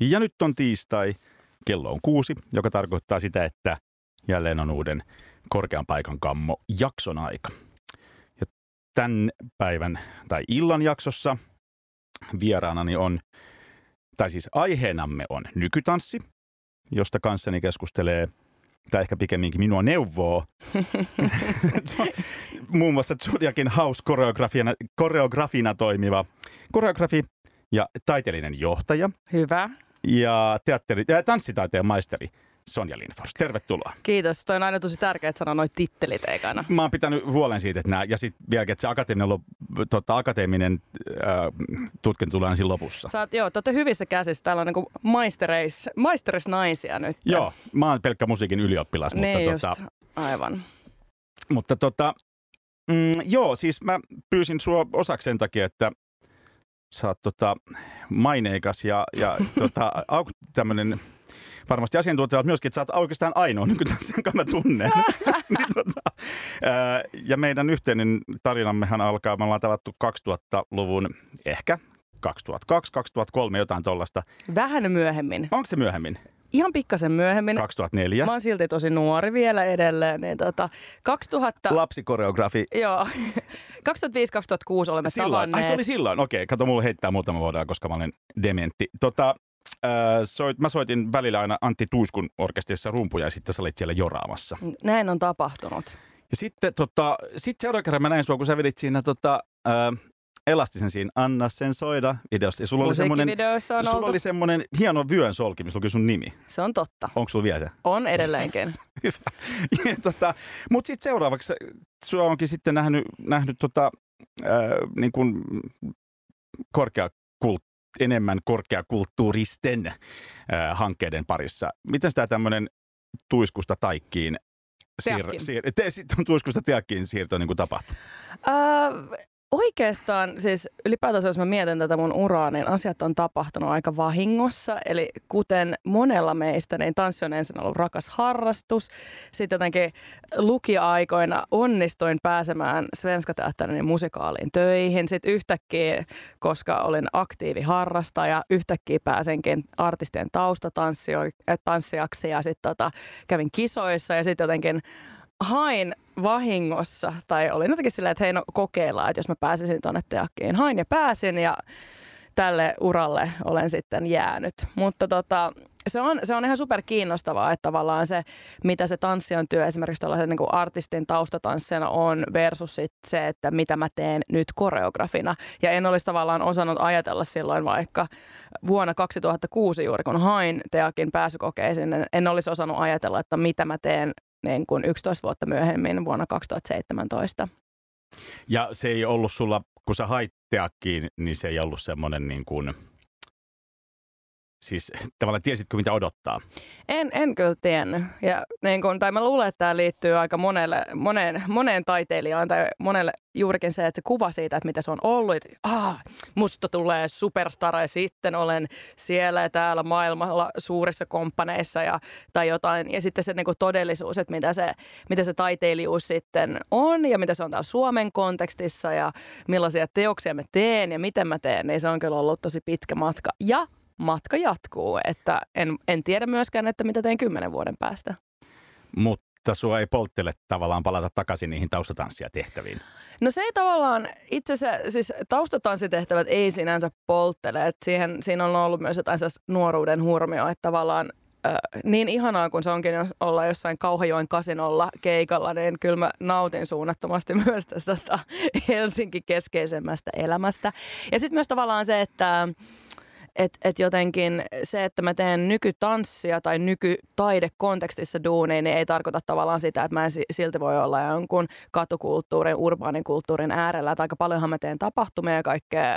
Ja nyt on tiistai, kello on kuusi, joka tarkoittaa sitä, että jälleen on uuden korkean paikan kammo jakson aika. Ja tämän päivän tai illan jaksossa vieraanani on, tai siis aiheenamme on nykytanssi, josta kanssani keskustelee tai ehkä pikemminkin minua neuvoo, muun muassa Zodiakin House-koreografina koreografina toimiva koreografi ja taiteellinen johtaja. Hyvä. Ja teatteri, ja tanssitaiteen maisteri Sonja Lindfors. Tervetuloa. Kiitos. Toi on aina tosi tärkeää, että sanoa noin tittelit ekana. Mä oon pitänyt huolen siitä, että nämä, ja sitten vieläkin, että se akateeminen, tota, akateeminen äh, tutkinto tulee siinä lopussa. Sä oot, joo, te olette hyvissä käsissä. Täällä on niinku maistereis, maistereis naisia nyt. Joo, mä oon pelkkä musiikin ylioppilas. Niin mutta, just, tota, aivan. mutta tota, mm, joo, siis mä pyysin sua osaksi sen takia, että sä oot tota, maineikas ja, ja tota, tämmöinen varmasti asiantuntija myöskin, että sä oot oikeastaan ainoa nykytanssi, jonka mä tunnen. niin, tota, ää, ja meidän yhteinen tarinammehan alkaa, me ollaan tavattu 2000-luvun ehkä 2002, 2003, jotain tollasta. Vähän myöhemmin. Onko se myöhemmin? Ihan pikkasen myöhemmin. 2004. Mä oon silti tosi nuori vielä edelleen. Niin tota, 2000... Lapsikoreografi. Joo. 2005-2006 olemme silloin. tavanneet. Ai se oli silloin, okei. Kato, mulla heittää muutama vuotta, koska mä olen dementti. Tota, äh, soit, mä soitin välillä aina Antti Tuiskun orkesterissa rumpuja ja sitten sä olit siellä joraamassa. Näin on tapahtunut. Ja sitten tota, sit seuraavan kerran mä näin sua, kun sä vedit siinä tota, äh, Elastisen siinä Anna sen soida videossa. Ja sulla oli semmoinen, on sulla oltu. oli semmoinen hieno vyön solki, missä luki sun nimi. Se on totta. Onko sulla vielä se? On edelleenkin. Hyvä. Tota, Mutta sitten seuraavaksi sua onkin sitten nähnyt, nähnyt tota, äh, niin kuin korkeakult, enemmän korkeakulttuuristen äh, hankkeiden parissa. Miten tämä tämmöinen tuiskusta taikkiin Teakkiin. siir, te, tuiskusta teakkiin siirto niin kuin tapahtui? Öö, oikeastaan siis ylipäätänsä jos mä mietin tätä mun uraa, niin asiat on tapahtunut aika vahingossa. Eli kuten monella meistä, niin tanssi on ensin ollut rakas harrastus. Sitten jotenkin lukioaikoina onnistuin pääsemään Svenska Teatterin musikaaliin töihin. Sitten yhtäkkiä, koska olin aktiivi harrastaja, yhtäkkiä pääsenkin artistien taustatanssijaksi ja sitten tota, kävin kisoissa ja sitten jotenkin hain vahingossa, tai olin jotenkin silleen, että hei no kokeillaan, että jos mä pääsisin tuonne teakkiin. Hain ja pääsin ja tälle uralle olen sitten jäänyt. Mutta tota, se on, se on ihan super kiinnostavaa, että tavallaan se, mitä se tanssion työ esimerkiksi tällaisen niin kuin artistin taustatanssijana on versus sit se, että mitä mä teen nyt koreografina. Ja en olisi tavallaan osannut ajatella silloin vaikka vuonna 2006 juuri, kun hain Teakin pääsykokeisiin, en olisi osannut ajatella, että mitä mä teen niin kuin 11 vuotta myöhemmin vuonna 2017. Ja se ei ollut sulla, kun sä hait teakkiin, niin se ei ollut semmoinen niin kuin, siis tavallaan tiesitkö mitä odottaa? En, en kyllä tiennyt. Ja niin kun, tai mä luulen, että tämä liittyy aika monelle, moneen, moneen taiteilijaan tai monelle juurikin se, että se kuva siitä, että mitä se on ollut. Että ah, musta tulee superstara ja sitten olen siellä ja täällä maailmalla suurissa komppaneissa ja, tai jotain. Ja sitten se niin todellisuus, että mitä se, mitä se taiteilijuus sitten on ja mitä se on täällä Suomen kontekstissa ja millaisia teoksia mä teen ja miten mä teen, niin se on kyllä ollut tosi pitkä matka. Ja matka jatkuu, että en, en tiedä myöskään, että mitä teen kymmenen vuoden päästä. Mutta sua ei polttele tavallaan palata takaisin niihin taustatanssia tehtäviin. No se ei tavallaan, itse asiassa siis taustatanssitehtävät ei sinänsä polttele, että siihen, siinä on ollut myös jotain nuoruuden hurmio, että tavallaan niin ihanaa kuin se onkin olla jossain Kauhajoen kasinolla keikalla, niin kyllä mä nautin suunnattomasti myös tästä tota, Helsinki-keskeisemmästä elämästä. Ja sitten myös tavallaan se, että et, et jotenkin se, että mä teen nykytanssia tai nykytaidekontekstissa duunia, niin ei tarkoita tavallaan sitä, että mä en si- silti voi olla jonkun katukulttuurin, urbaanin kulttuurin äärellä. Että aika paljonhan mä teen tapahtumia ja kaikkea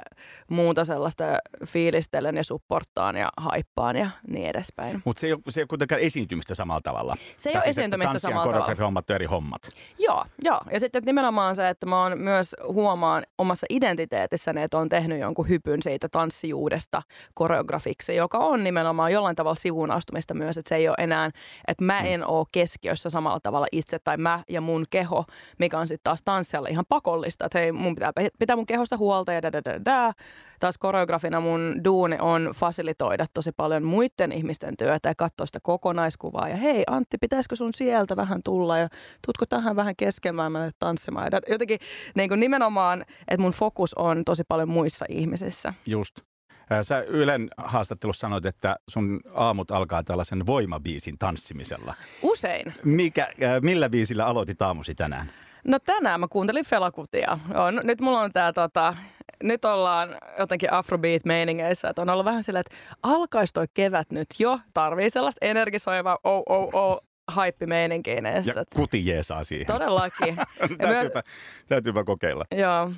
muuta sellaista fiilistelen ja supporttaan ja haippaan ja niin edespäin. Mutta se, ei ole- se ei ole kuitenkaan esiintymistä samalla tavalla. Se ei Tai ole siis, että esiintymistä samalla tavalla. on eri hommat. Joo, joo. Ja sitten nimenomaan se, että mä oon myös huomaan omassa identiteetissäni, että on tehnyt jonkun hypyn siitä tanssijuudesta koreografiksi, joka on nimenomaan jollain tavalla sivuun astumista myös, että se ei ole enää, että mä mm. en ole keskiössä samalla tavalla itse tai mä ja mun keho, mikä on sitten taas tanssijalle ihan pakollista, että hei mun pitää pitää mun kehosta huolta ja da, da, da, da. Taas koreografina mun duuni on fasilitoida tosi paljon muiden ihmisten työtä ja katsoa sitä kokonaiskuvaa ja hei Antti, pitäisikö sun sieltä vähän tulla ja tutko tähän vähän keskemään tanssimaan. Ja jotenkin niin kuin nimenomaan, että mun fokus on tosi paljon muissa ihmisissä. Just. Sä Ylen haastattelussa sanoit, että sun aamut alkaa tällaisen voimabiisin tanssimisella. Usein. Mikä, millä biisillä aloitit aamusi tänään? No tänään mä kuuntelin Felakutia. On, nyt mulla on tää tota, nyt ollaan jotenkin afrobeat-meiningeissä, että on ollut vähän silleen, että alkaisi toi kevät nyt jo, tarvii sellaista energisoivaa oh, oh, oh, haippimeininkiä. Ja kuti jeesaa siihen. Todellakin. täytyypä, täytyypä kokeilla. Joo.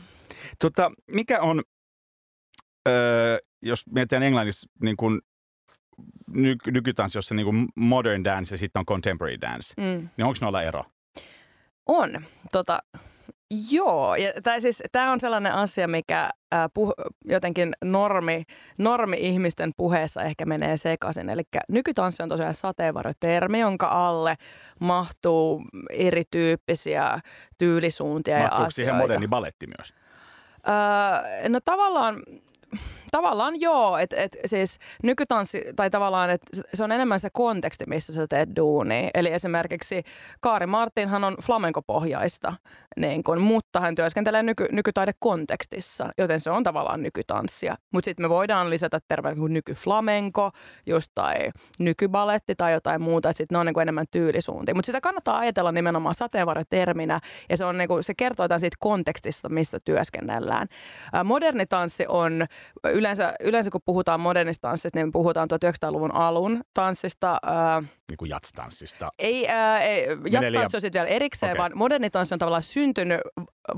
Tota, mikä on, öö, jos mietitään englannissa niin kuin ny, nykytanssi, jossa niin kuin modern dance ja sitten on contemporary dance, mm. niin onko noilla ero? On. Tota, Joo, ja tämä siis, on sellainen asia, mikä ää, puh, jotenkin normi, normi-ihmisten puheessa ehkä menee sekaisin. Eli nykytanssi on tosiaan sateenvarjotermi, jonka alle mahtuu erityyppisiä tyylisuuntia Mahtuuko ja asioita. siihen moderni baletti myös? Öö, no tavallaan tavallaan joo, että et siis nykytanssi, tai tavallaan, että se on enemmän se konteksti, missä sä teet duunia. Eli esimerkiksi Kaari Martinhan on flamenkopohjaista, niin kun, mutta hän työskentelee nyky, nykytaidekontekstissa, joten se on tavallaan nykytanssia. Mutta sitten me voidaan lisätä terveet kuin nykyflamenko, just tai nykybaletti tai jotain muuta, että sitten ne on niin enemmän tyylisuuntia. Mutta sitä kannattaa ajatella nimenomaan sateenvarjoterminä, ja se, on, niin kuin, se kertoo jotain siitä kontekstista, mistä työskennellään. Moderni tanssi on yleensä, yleensä kun puhutaan modernista tanssista, niin puhutaan 1900-luvun alun tanssista. Ää, niin kuin jatstanssista? Ei, ää, ei jatstanssi on sitten vielä erikseen, okay. vaan moderni tanssi on tavallaan syntynyt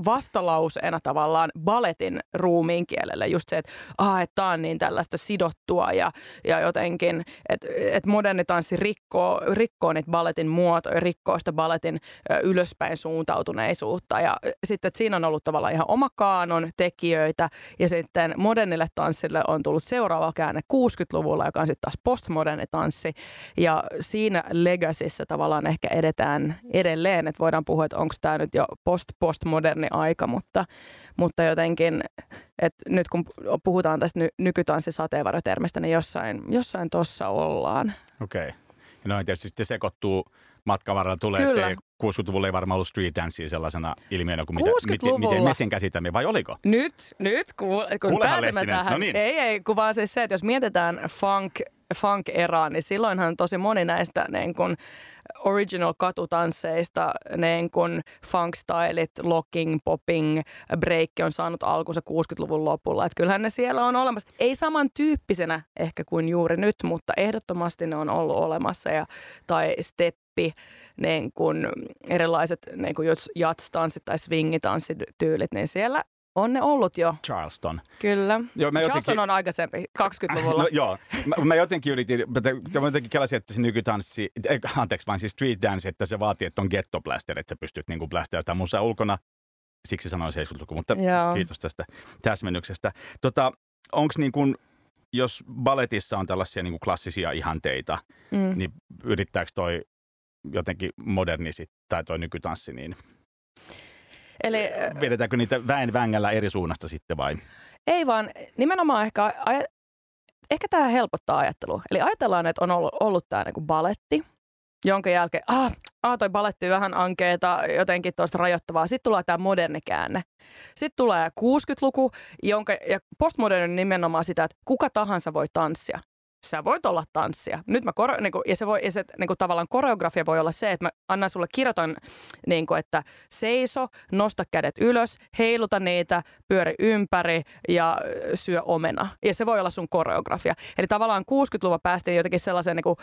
vastalauseena tavallaan baletin ruumiin kielelle. Just se, että ah, et tämä on niin tällaista sidottua ja, ja jotenkin, että et moderni tanssi rikkoo, rikkoo niitä baletin muotoja, rikkoo sitä baletin ylöspäin suuntautuneisuutta. Ja sitten, siinä on ollut tavallaan ihan oma kaanon tekijöitä ja sitten modernille tanssille on tullut seuraava käänne 60-luvulla, joka on sitten taas postmoderni tanssi. Ja siinä legacyssä tavallaan ehkä edetään edelleen, että voidaan puhua, että onko tämä nyt jo post-postmoderni aika, mutta, mutta jotenkin, että nyt kun puhutaan tästä ny- nykytanssi sateenvarjotermistä, niin jossain, jossain tossa ollaan. Okei. Okay. Ja noin tietysti sitten sekoittuu matkan varrella tulee, Kyllä. 60-luvulla ei varmaan ollut street dancea sellaisena ilmiönä kuin mitä, miten, miten me sen käsitämme, vai oliko? Nyt, nyt kun, kun pääsemme tähän. No niin. Ei, ei, kun vaan siis se, että jos mietitään funk, funk-eraa, niin silloinhan tosi moni näistä niin kun, original katutansseista, niin kuin funk-stylit, locking, popping, break on saanut alkunsa 60-luvun lopulla. Että kyllähän ne siellä on olemassa. Ei samantyyppisenä ehkä kuin juuri nyt, mutta ehdottomasti ne on ollut olemassa. Ja, tai steppi, niin kuin erilaiset niin kuin jatstanssit tai swingitanssityylit, niin siellä on ne ollut jo. Charleston. Kyllä. Joo, mä Charleston jotenkin... on aikaisempi, 20-luvulla. no, joo, mä, mä jotenkin yritin, mä jotenkin kelasin, että se nykytanssi, anteeksi vaan siis street dance, että se vaatii, että on ghetto blaster, että sä pystyt niinku blastamaan sitä musaa ulkona. Siksi sanoin 70-luku, mutta joo. kiitos tästä täsmennyksestä. Tota, onko niin kuin, jos balletissa on tällaisia niin kuin klassisia ihanteita, mm. niin yrittääkö toi jotenkin moderni tai toi nykytanssi, niin Eli, Vedetäänkö niitä väen vängällä eri suunnasta sitten vai? Ei vaan, nimenomaan ehkä, ehkä tämä helpottaa ajattelua. Eli ajatellaan, että on ollut, ollut tämä niinku baletti, jonka jälkeen, ah, ah toi baletti vähän ankeeta, jotenkin tuosta rajoittavaa. Sitten tulee tämä moderni käänne. Sitten tulee 60-luku, jonka, ja postmoderni nimenomaan sitä, että kuka tahansa voi tanssia sä voit olla tanssia. Nyt mä kore, niin kuin, ja se, voi, ja se niin kuin, tavallaan koreografia voi olla se, että mä annan sulle kirjoitan, niin kuin, että seiso, nosta kädet ylös, heiluta niitä, pyöri ympäri ja syö omena. Ja se voi olla sun koreografia. Eli tavallaan 60-luvulla päästiin jotenkin sellaiseen, niin kuin,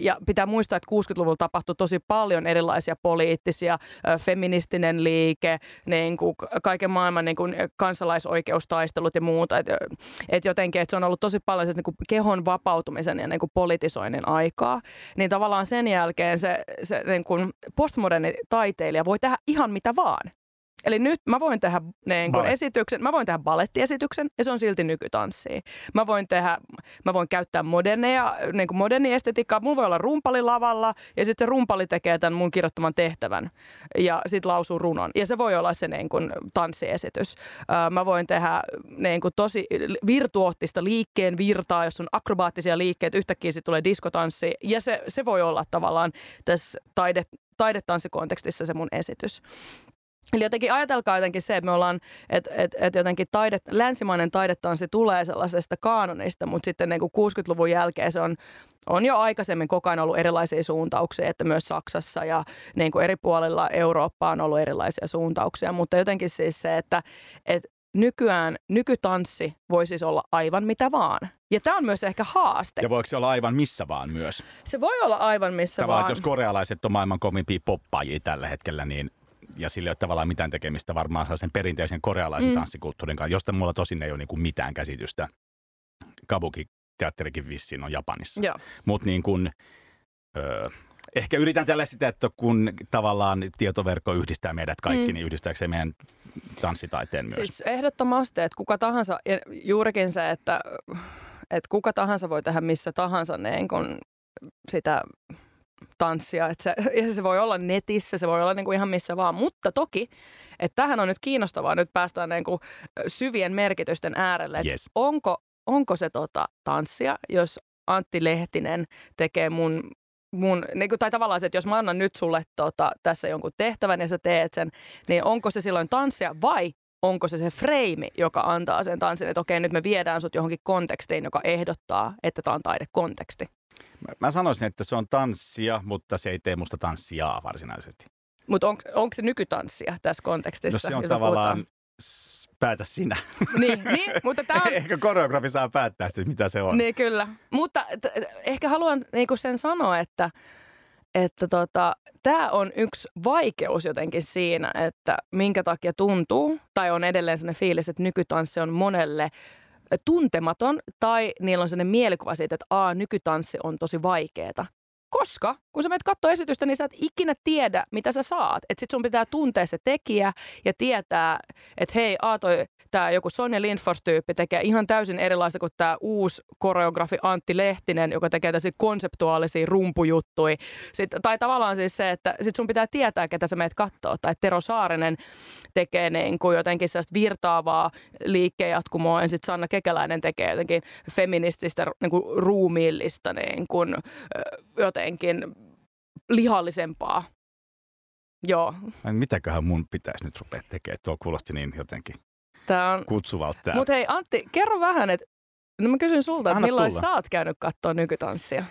ja pitää muistaa, että 60-luvulla tapahtui tosi paljon erilaisia poliittisia, feministinen liike, niin kuin, kaiken maailman niin kuin, kansalaisoikeustaistelut ja muuta. Että et jotenkin, että se on ollut tosi paljon se, niin kuin, kehon vapaus vapautumisen ja niin kuin politisoinnin aikaa, niin tavallaan sen jälkeen se, se niin kuin postmoderni taiteilija voi tehdä ihan mitä vaan. Eli nyt mä voin tehdä niin kuin esityksen, mä voin tehdä balettiesityksen ja se on silti nykytanssia. Mä voin tehdä, mä voin käyttää moderneja, niin kuin moderniestetiikkaa. Mulla voi olla rumpali lavalla ja sitten se rumpali tekee tämän mun kirjoittaman tehtävän ja sitten lausuu runon. Ja se voi olla se niin kuin tanssiesitys. Mä voin tehdä niin kuin tosi virtuoottista liikkeen virtaa, jos on akrobaattisia liikkeitä, yhtäkkiä sitten tulee diskotanssi. Ja se, se voi olla tavallaan tässä taide, taidetanssikontekstissa se mun esitys. Eli jotenkin ajatelkaa jotenkin se, että me ollaan, että et, et jotenkin taidet, länsimainen taidetanssi tulee sellaisesta kaanonista, mutta sitten niin kuin 60-luvun jälkeen se on, on jo aikaisemmin koko ajan ollut erilaisia suuntauksia, että myös Saksassa ja niin kuin eri puolilla Eurooppaa on ollut erilaisia suuntauksia, mutta jotenkin siis se, että, että nykyään nykytanssi voi siis olla aivan mitä vaan. Ja tämä on myös ehkä haaste. Ja voiko se olla aivan missä vaan myös? Se voi olla aivan missä Tavallaan, vaan. jos korealaiset on maailman kovimpia poppaajia tällä hetkellä, niin ja sillä ei ole tavallaan mitään tekemistä varmaan sen perinteisen korealaisen mm. tanssikulttuurin kanssa, josta mulla tosin ei ole niin kuin mitään käsitystä. Kabuki-teatterikin vissiin on Japanissa. Mutta niin kuin, öö, ehkä yritän tällä sitä, että kun tavallaan tietoverkko yhdistää meidät kaikki, mm. niin yhdistääkö se meidän tanssitaiteen myös? Siis ehdottomasti, että kuka tahansa, ja juurikin se, että, että kuka tahansa voi tehdä missä tahansa niin kun sitä tanssia. Että se, ja se voi olla netissä, se voi olla niin kuin ihan missä vaan. Mutta toki, että tähän on nyt kiinnostavaa, nyt päästään niin kuin syvien merkitysten äärelle. Yes. onko, onko se tota tanssia, jos Antti Lehtinen tekee mun mun, niin kuin, tai tavallaan se, että jos mä annan nyt sulle tota, tässä jonkun tehtävän ja sä teet sen, niin onko se silloin tanssia vai onko se se freimi, joka antaa sen tanssin, että okei, nyt me viedään sut johonkin kontekstiin, joka ehdottaa, että tämä on taidekonteksti. Mä- Mä sanoisin, että se on tanssia, mutta se ei tee musta tanssiaa varsinaisesti. Mutta onko se nykytanssia tässä kontekstissa? No se on tavallaan, s- päätä sinä. puhutaan? Niin, niin mutta tämä on... Ehkä koreografi saa päättää sitten, mitä se on. Niin kyllä. Mutta t- t- ehkä haluan niinku sen sanoa, että, että tota, tämä on yksi vaikeus jotenkin siinä, että minkä takia tuntuu, tai on edelleen sellainen fiilis, että nykytanssi on monelle tuntematon, tai niillä on sellainen mielikuva siitä, että Aa, nykytanssi on tosi vaikeeta. Koska kun sä menet katsoa esitystä, niin sä et ikinä tiedä, mitä sä saat. Että sit sun pitää tuntea se tekijä ja tietää, että hei, a, toi, tää joku Sonja Lindfors-tyyppi tekee ihan täysin erilaista kuin tämä uusi koreografi Antti Lehtinen, joka tekee tällaisia konseptuaalisia rumpujuttuja. Sit, tai tavallaan siis se, että sit sun pitää tietää, ketä sä meet katsoa. Tai Tero Saarinen tekee niin kuin jotenkin sellaista virtaavaa liikkeenjatkumoa ja sitten Sanna Kekäläinen tekee jotenkin feminististä niin kuin ruumiillista niin kuin, jotenkin lihallisempaa. Joo, Ai, Mitäköhän mun pitäisi nyt rupea tekemään? Tuo kuulosti niin jotenkin tämä on... kutsuvalta. tää. Mutta hei Antti, kerro vähän, että no mä kysyn sulta, että milloin tulla. sä oot käynyt katsoa nykytanssia?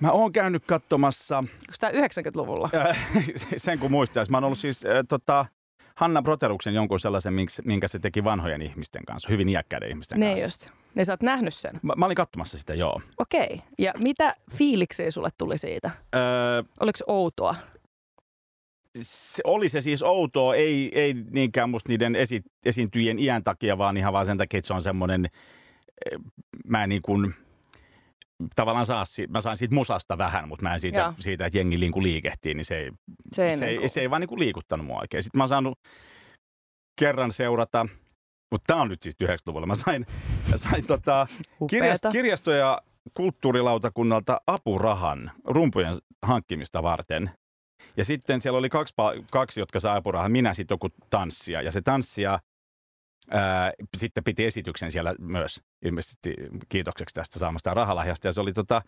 Mä oon käynyt katsomassa, Onko tämä 90-luvulla? äh, sen kun muistaisi, mä oon ollut siis äh, tota, Hanna Broteruksen jonkun sellaisen, minkä se teki vanhojen ihmisten kanssa, hyvin iäkkäiden ihmisten Niin kanssa. just. Niin sä oot nähnyt sen. Mä, mä olin katsomassa sitä, joo. Okei. Ja mitä fiiliksiä sulle tuli siitä? Öö, Oliko se outoa? se, oli se siis outoa, ei, ei niinkään musta niiden esi, esiintyjien iän takia, vaan ihan vaan sen takia, että se on semmoinen, eh, mä niin kuin, tavallaan saa, mä sain siitä musasta vähän, mutta mä en siitä, Joo. siitä että jengi niin liikehtii, niin se ei, Se ei, se, niinku- ei, se ei vaan niin kuin liikuttanut mua oikein. Sitten mä oon saanut kerran seurata, mutta tämä on nyt siis 90-luvulla, mä sain, mä sain tota, kirjast, kirjasto- ja kulttuurilautakunnalta apurahan rumpujen hankkimista varten. Ja sitten siellä oli kaksi, kaksi jotka sai apurahan, minä sitten joku tanssia. Ja se tanssia ää, sitten piti esityksen siellä myös ilmeisesti kiitokseksi tästä saamasta rahalahjasta. Ja se oli tota,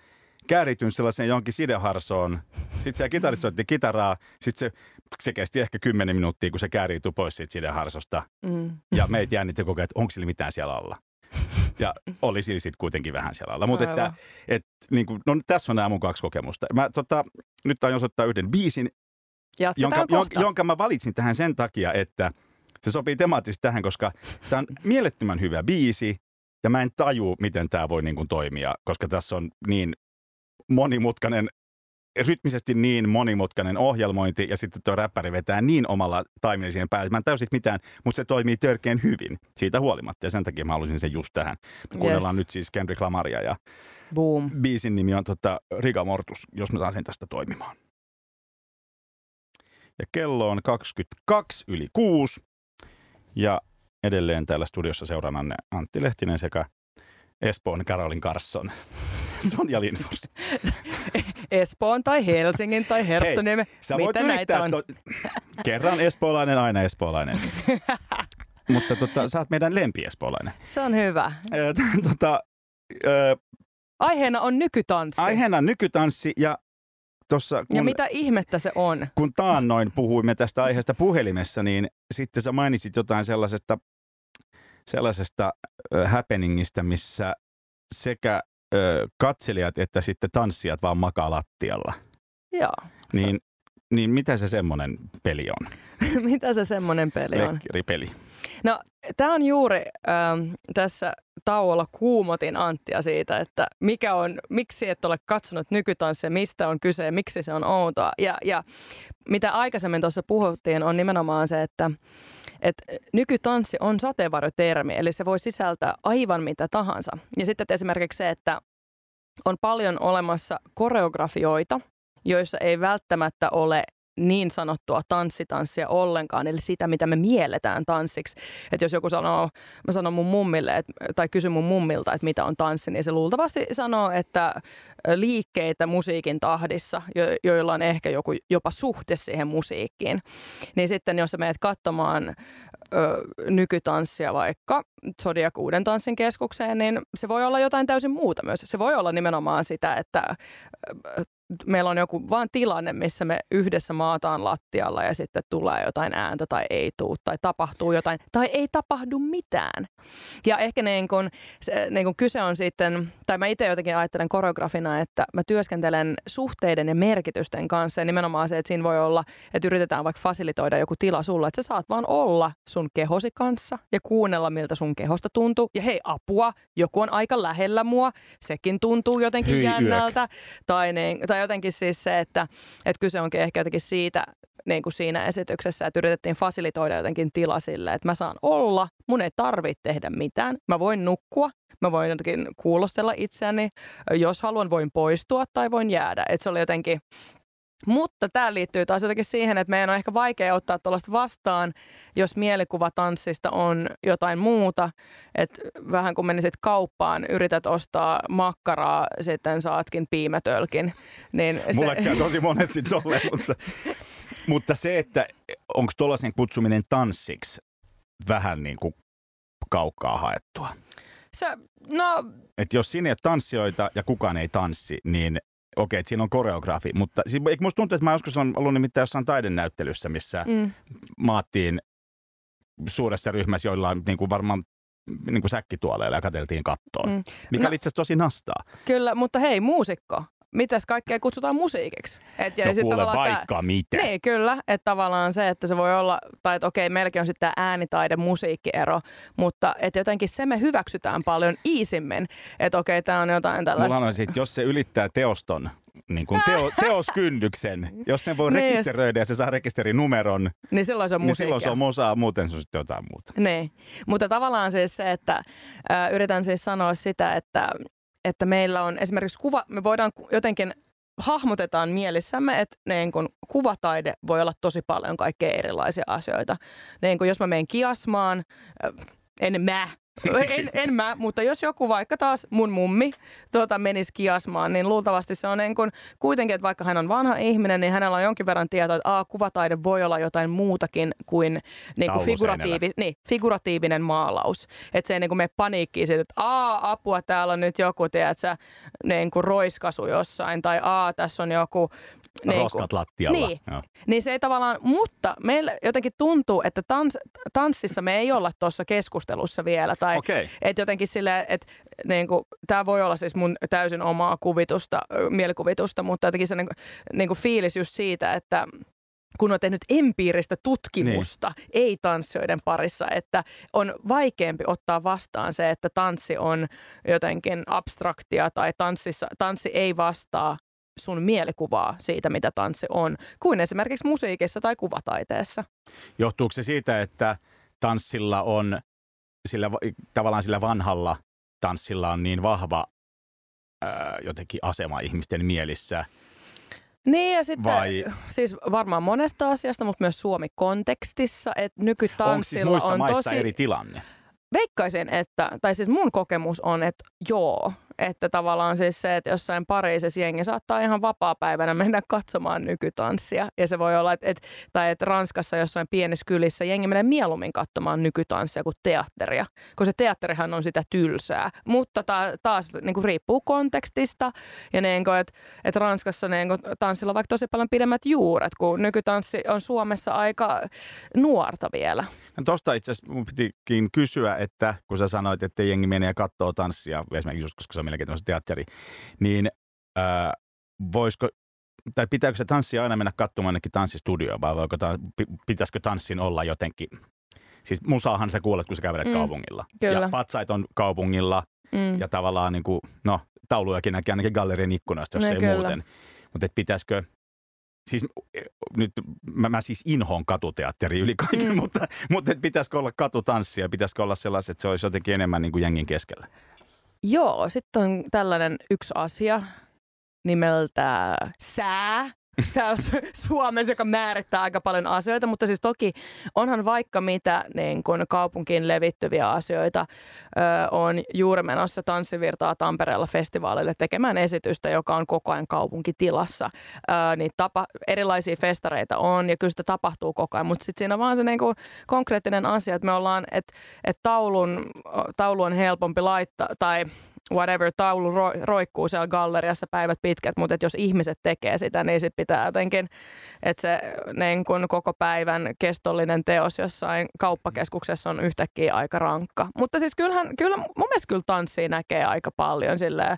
käärityn sellaiseen johonkin sideharsoon. Sitten se kitaristi soitti kitaraa. Sitten se, se kesti ehkä kymmenen minuuttia, kun se kääriytyi pois siitä sideharsosta. Mm. Ja meitä jännitti koko ajan, että onko sillä mitään siellä alla. Ja oli sillä sitten kuitenkin vähän siellä alla. Mutta että, et, niin kuin, no tässä on nämä mun kaksi kokemusta. Mä tota, nyt aion osoittaa yhden biisin, Jatketaan jonka, kohta. jonka mä valitsin tähän sen takia, että se sopii temaattisesti tähän, koska tämä on mielettömän hyvä biisi ja mä en taju, miten tämä voi niin kuin toimia, koska tässä on niin monimutkainen rytmisesti niin monimutkainen ohjelmointi ja sitten tuo räppäri vetää niin omalla taimilla siihen päälle. Mä en täysin mitään, mutta se toimii törkeän hyvin siitä huolimatta ja sen takia mä halusin sen just tähän. Kuunnellaan Yes. nyt siis Kendrick Lamaria ja Boom. biisin nimi on tota Riga Mortus, jos mä saan sen tästä toimimaan. Ja kello on 22 yli 6 Ja edelleen täällä studiossa seurannanne Antti Lehtinen sekä Espoon Karolin Karsson. Sonja Lindfors. Espoon tai Helsingin tai Herttoniemen. Sä voit Mitä näitä on? To- kerran espoolainen, aina espoolainen. Mutta tota, sä oot meidän lempiespoolainen. Se on hyvä. tota, Aiheena on nykytanssi. Aiheena nykytanssi ja Tossa, kun, ja mitä ihmettä se on? Kun taannoin puhuimme tästä aiheesta puhelimessa, niin sitten sä mainitsit jotain sellaisesta, sellaisesta happeningista, missä sekä äh, katselijat että sitten tanssijat vaan makaa lattialla. Joo. Niin, niin mitä se semmoinen peli on? mitä se semmoinen peli on? peli. No, tämä on juuri ähm, tässä tauolla kuumotin Anttia siitä, että mikä on, miksi et ole katsonut nykytanssia, mistä on kyse ja miksi se on outoa. Ja, ja mitä aikaisemmin tuossa puhuttiin on nimenomaan se, että että nykytanssi on sateenvarjotermi, eli se voi sisältää aivan mitä tahansa. Ja sitten esimerkiksi se, että on paljon olemassa koreografioita, joissa ei välttämättä ole niin sanottua tanssitanssia ollenkaan, eli sitä, mitä me mielletään tanssiksi. Että jos joku sanoo, mä sanon mun mummille, et, tai kysyn mun mummilta, että mitä on tanssi, niin se luultavasti sanoo, että liikkeitä musiikin tahdissa, jo, joilla on ehkä joku jopa suhde siihen musiikkiin. Niin sitten jos sä menet katsomaan ö, nykytanssia vaikka Zodiac Uuden tanssin keskukseen, niin se voi olla jotain täysin muuta myös. Se voi olla nimenomaan sitä, että meillä on joku vaan tilanne, missä me yhdessä maataan lattialla ja sitten tulee jotain ääntä tai ei tuu tai tapahtuu jotain tai ei tapahdu mitään. Ja ehkä niin kun, se, niin kun kyse on sitten, tai mä itse jotenkin ajattelen koreografina, että mä työskentelen suhteiden ja merkitysten kanssa ja nimenomaan se, että siinä voi olla, että yritetään vaikka fasilitoida joku tila sulla, että sä saat vaan olla sun kehosi kanssa ja kuunnella, miltä sun kehosta tuntuu. Ja hei, apua, joku on aika lähellä mua, sekin tuntuu jotenkin Hyi jännältä. Tai, niin, tai jotenkin siis se, että, että kyse onkin ehkä jotenkin siitä, niin kuin siinä esityksessä, että yritettiin fasilitoida jotenkin tila sille, että mä saan olla, mun ei tarvitse tehdä mitään, mä voin nukkua, mä voin jotenkin kuulostella itseäni, jos haluan voin poistua tai voin jäädä. Että se oli jotenkin mutta tämä liittyy taas jotenkin siihen, että meidän on ehkä vaikea ottaa tuollaista vastaan, jos mielikuva tanssista on jotain muuta. Että vähän kun menisit kauppaan, yrität ostaa makkaraa, sitten saatkin piimätölkin. Niin Mulle se... käy tosi monesti tolle, mutta, mutta se, että onko tuollaisen kutsuminen tanssiksi vähän niin kuin kaukaa haettua? Se, no... Et jos sinne ei ole tanssijoita ja kukaan ei tanssi, niin okei, että siinä on koreografi, mutta eikö musta tuntuu, että mä joskus olen ollut nimittäin jossain taidenäyttelyssä, missä mm. maattiin suuressa ryhmässä, joilla on niin kuin varmaan niin kuin säkkituoleilla ja katseltiin kattoon, mm. mikä no, oli itse asiassa tosi nastaa. Kyllä, mutta hei, muusikko, mitäs kaikkea kutsutaan musiikiksi. Et, ja no kuule, vaikka tää, mitä. Niin, kyllä. Että tavallaan se, että se voi olla, tai että okei, melkein on sitten tämä äänitaide, musiikkiero, mutta että jotenkin se me hyväksytään paljon iisimmin. Että okei, tämä on jotain tällaista. Mulla on että jos se ylittää teoston niin kuin teo, teoskynnyksen, jos sen voi niin rekisteröidä ja se saa rekisterinumeron, niin silloin se on niin silloin se on musaa, muuten se on sitten jotain muuta. Niin, mutta tavallaan siis se, että yritän siis sanoa sitä, että että meillä on esimerkiksi kuva, me voidaan jotenkin hahmotetaan mielissämme, että niin kun kuvataide voi olla tosi paljon kaikkea erilaisia asioita. Niin kun jos mä menen kiasmaan, en mä, en, en mä, mutta jos joku vaikka taas mun mummi tuota, menisi kiasmaan, niin luultavasti se on niin kuin, kuitenkin, että vaikka hän on vanha ihminen, niin hänellä on jonkin verran tietoa, että a, kuvataide voi olla jotain muutakin kuin, niin kuin figuratiivi, niin, figuratiivinen maalaus. Että se ei niin kuin mene paniikkiin siitä, että a, apua, täällä on nyt joku, tiedätkö, niin kuin roiskasu jossain, tai a, tässä on joku niin Roskat lattialla. Niin, niin se ei tavallaan, mutta meillä jotenkin tuntuu, että tans, tanssissa me ei olla tuossa keskustelussa vielä. Tai okay. että jotenkin sille, että niin kuin, tämä voi olla siis mun täysin omaa kuvitusta, mielikuvitusta, mutta jotenkin se niin niin kuin fiilis just siitä, että kun on tehnyt empiiristä tutkimusta niin. ei-tanssijoiden parissa, että on vaikeampi ottaa vastaan se, että tanssi on jotenkin abstraktia tai tanssissa, tanssi ei vastaa sun mielikuvaa siitä, mitä tanssi on, kuin esimerkiksi musiikissa tai kuvataiteessa. Johtuuko se siitä, että tanssilla on, sillä, tavallaan sillä vanhalla tanssilla on niin vahva ää, jotenkin asema ihmisten mielissä, Niin ja sitten Vai- siis varmaan monesta asiasta, mutta myös Suomi-kontekstissa, että Onko siis nykytanssilla muissa on tosi... eri tilanne? Veikkaisin, että, tai siis mun kokemus on, että joo, että tavallaan siis se, että jossain Pariisissa jengi saattaa ihan vapaa-päivänä mennä katsomaan nykytanssia. Ja se voi olla, että, että tai että Ranskassa jossain pienessä kylissä jengi menee mieluummin katsomaan nykytanssia kuin teatteria, koska se teatterihan on sitä tylsää. Mutta ta- taas niin kuin riippuu kontekstista ja niin kuin, että, että Ranskassa niin kuin, tanssilla on vaikka tosi paljon pidemmät juuret, kun nykytanssi on Suomessa aika nuorta vielä. Tosta itse asiassa mun pitikin kysyä, että kun sä sanoit, että jengi menee ja katsoo tanssia, esimerkiksi just koska se on melkein tämmöistä teatteri, niin ää, voisiko, tai pitääkö se tanssia aina mennä katsomaan ainakin tanssistudioon, vai voiko ta, pi- pitäisikö tanssin olla jotenkin, siis musaahan sä kuulet, kun sä kävelet Mm, kaupungilla. kyllä. Ja patsait on kaupungilla, Mm. ja tavallaan niin kuin, no taulujakin näkee ainakin gallerian ikkunasta, jos No ei kyllä. muuten. Mutta pitäisikö, siis eh, nyt mä, mä siis inhoon katuteatteri yli kaiken, mm. mutta, mutta et pitäisikö olla katutanssia, pitäisikö olla sellaiset, että se olisi jotenkin enemmän niin kuin jengin keskellä. Joo, sitten on tällainen yksi asia nimeltä sää. Täällä Su- Suomessa, joka määrittää aika paljon asioita, mutta siis toki onhan vaikka mitä niin kun kaupunkiin levittyviä asioita. Ö, on juuri menossa tanssivirtaa Tampereella festivaalille tekemään esitystä, joka on koko ajan kaupunkitilassa. Ö, niitä tapa, erilaisia festareita on ja kyllä sitä tapahtuu koko ajan, mutta sitten siinä vaan se niin konkreettinen asia, että me ollaan, että et taulun, taulu on helpompi laittaa tai whatever, taulu ro, roikkuu siellä galleriassa päivät pitkät, mutta et jos ihmiset tekee sitä, niin sit pitää jotenkin, että se niin kun koko päivän kestollinen teos jossain kauppakeskuksessa on yhtäkkiä aika rankka. Mutta siis kyllähän, kyllä mun mielestä kyllä tanssia näkee aika paljon silleen,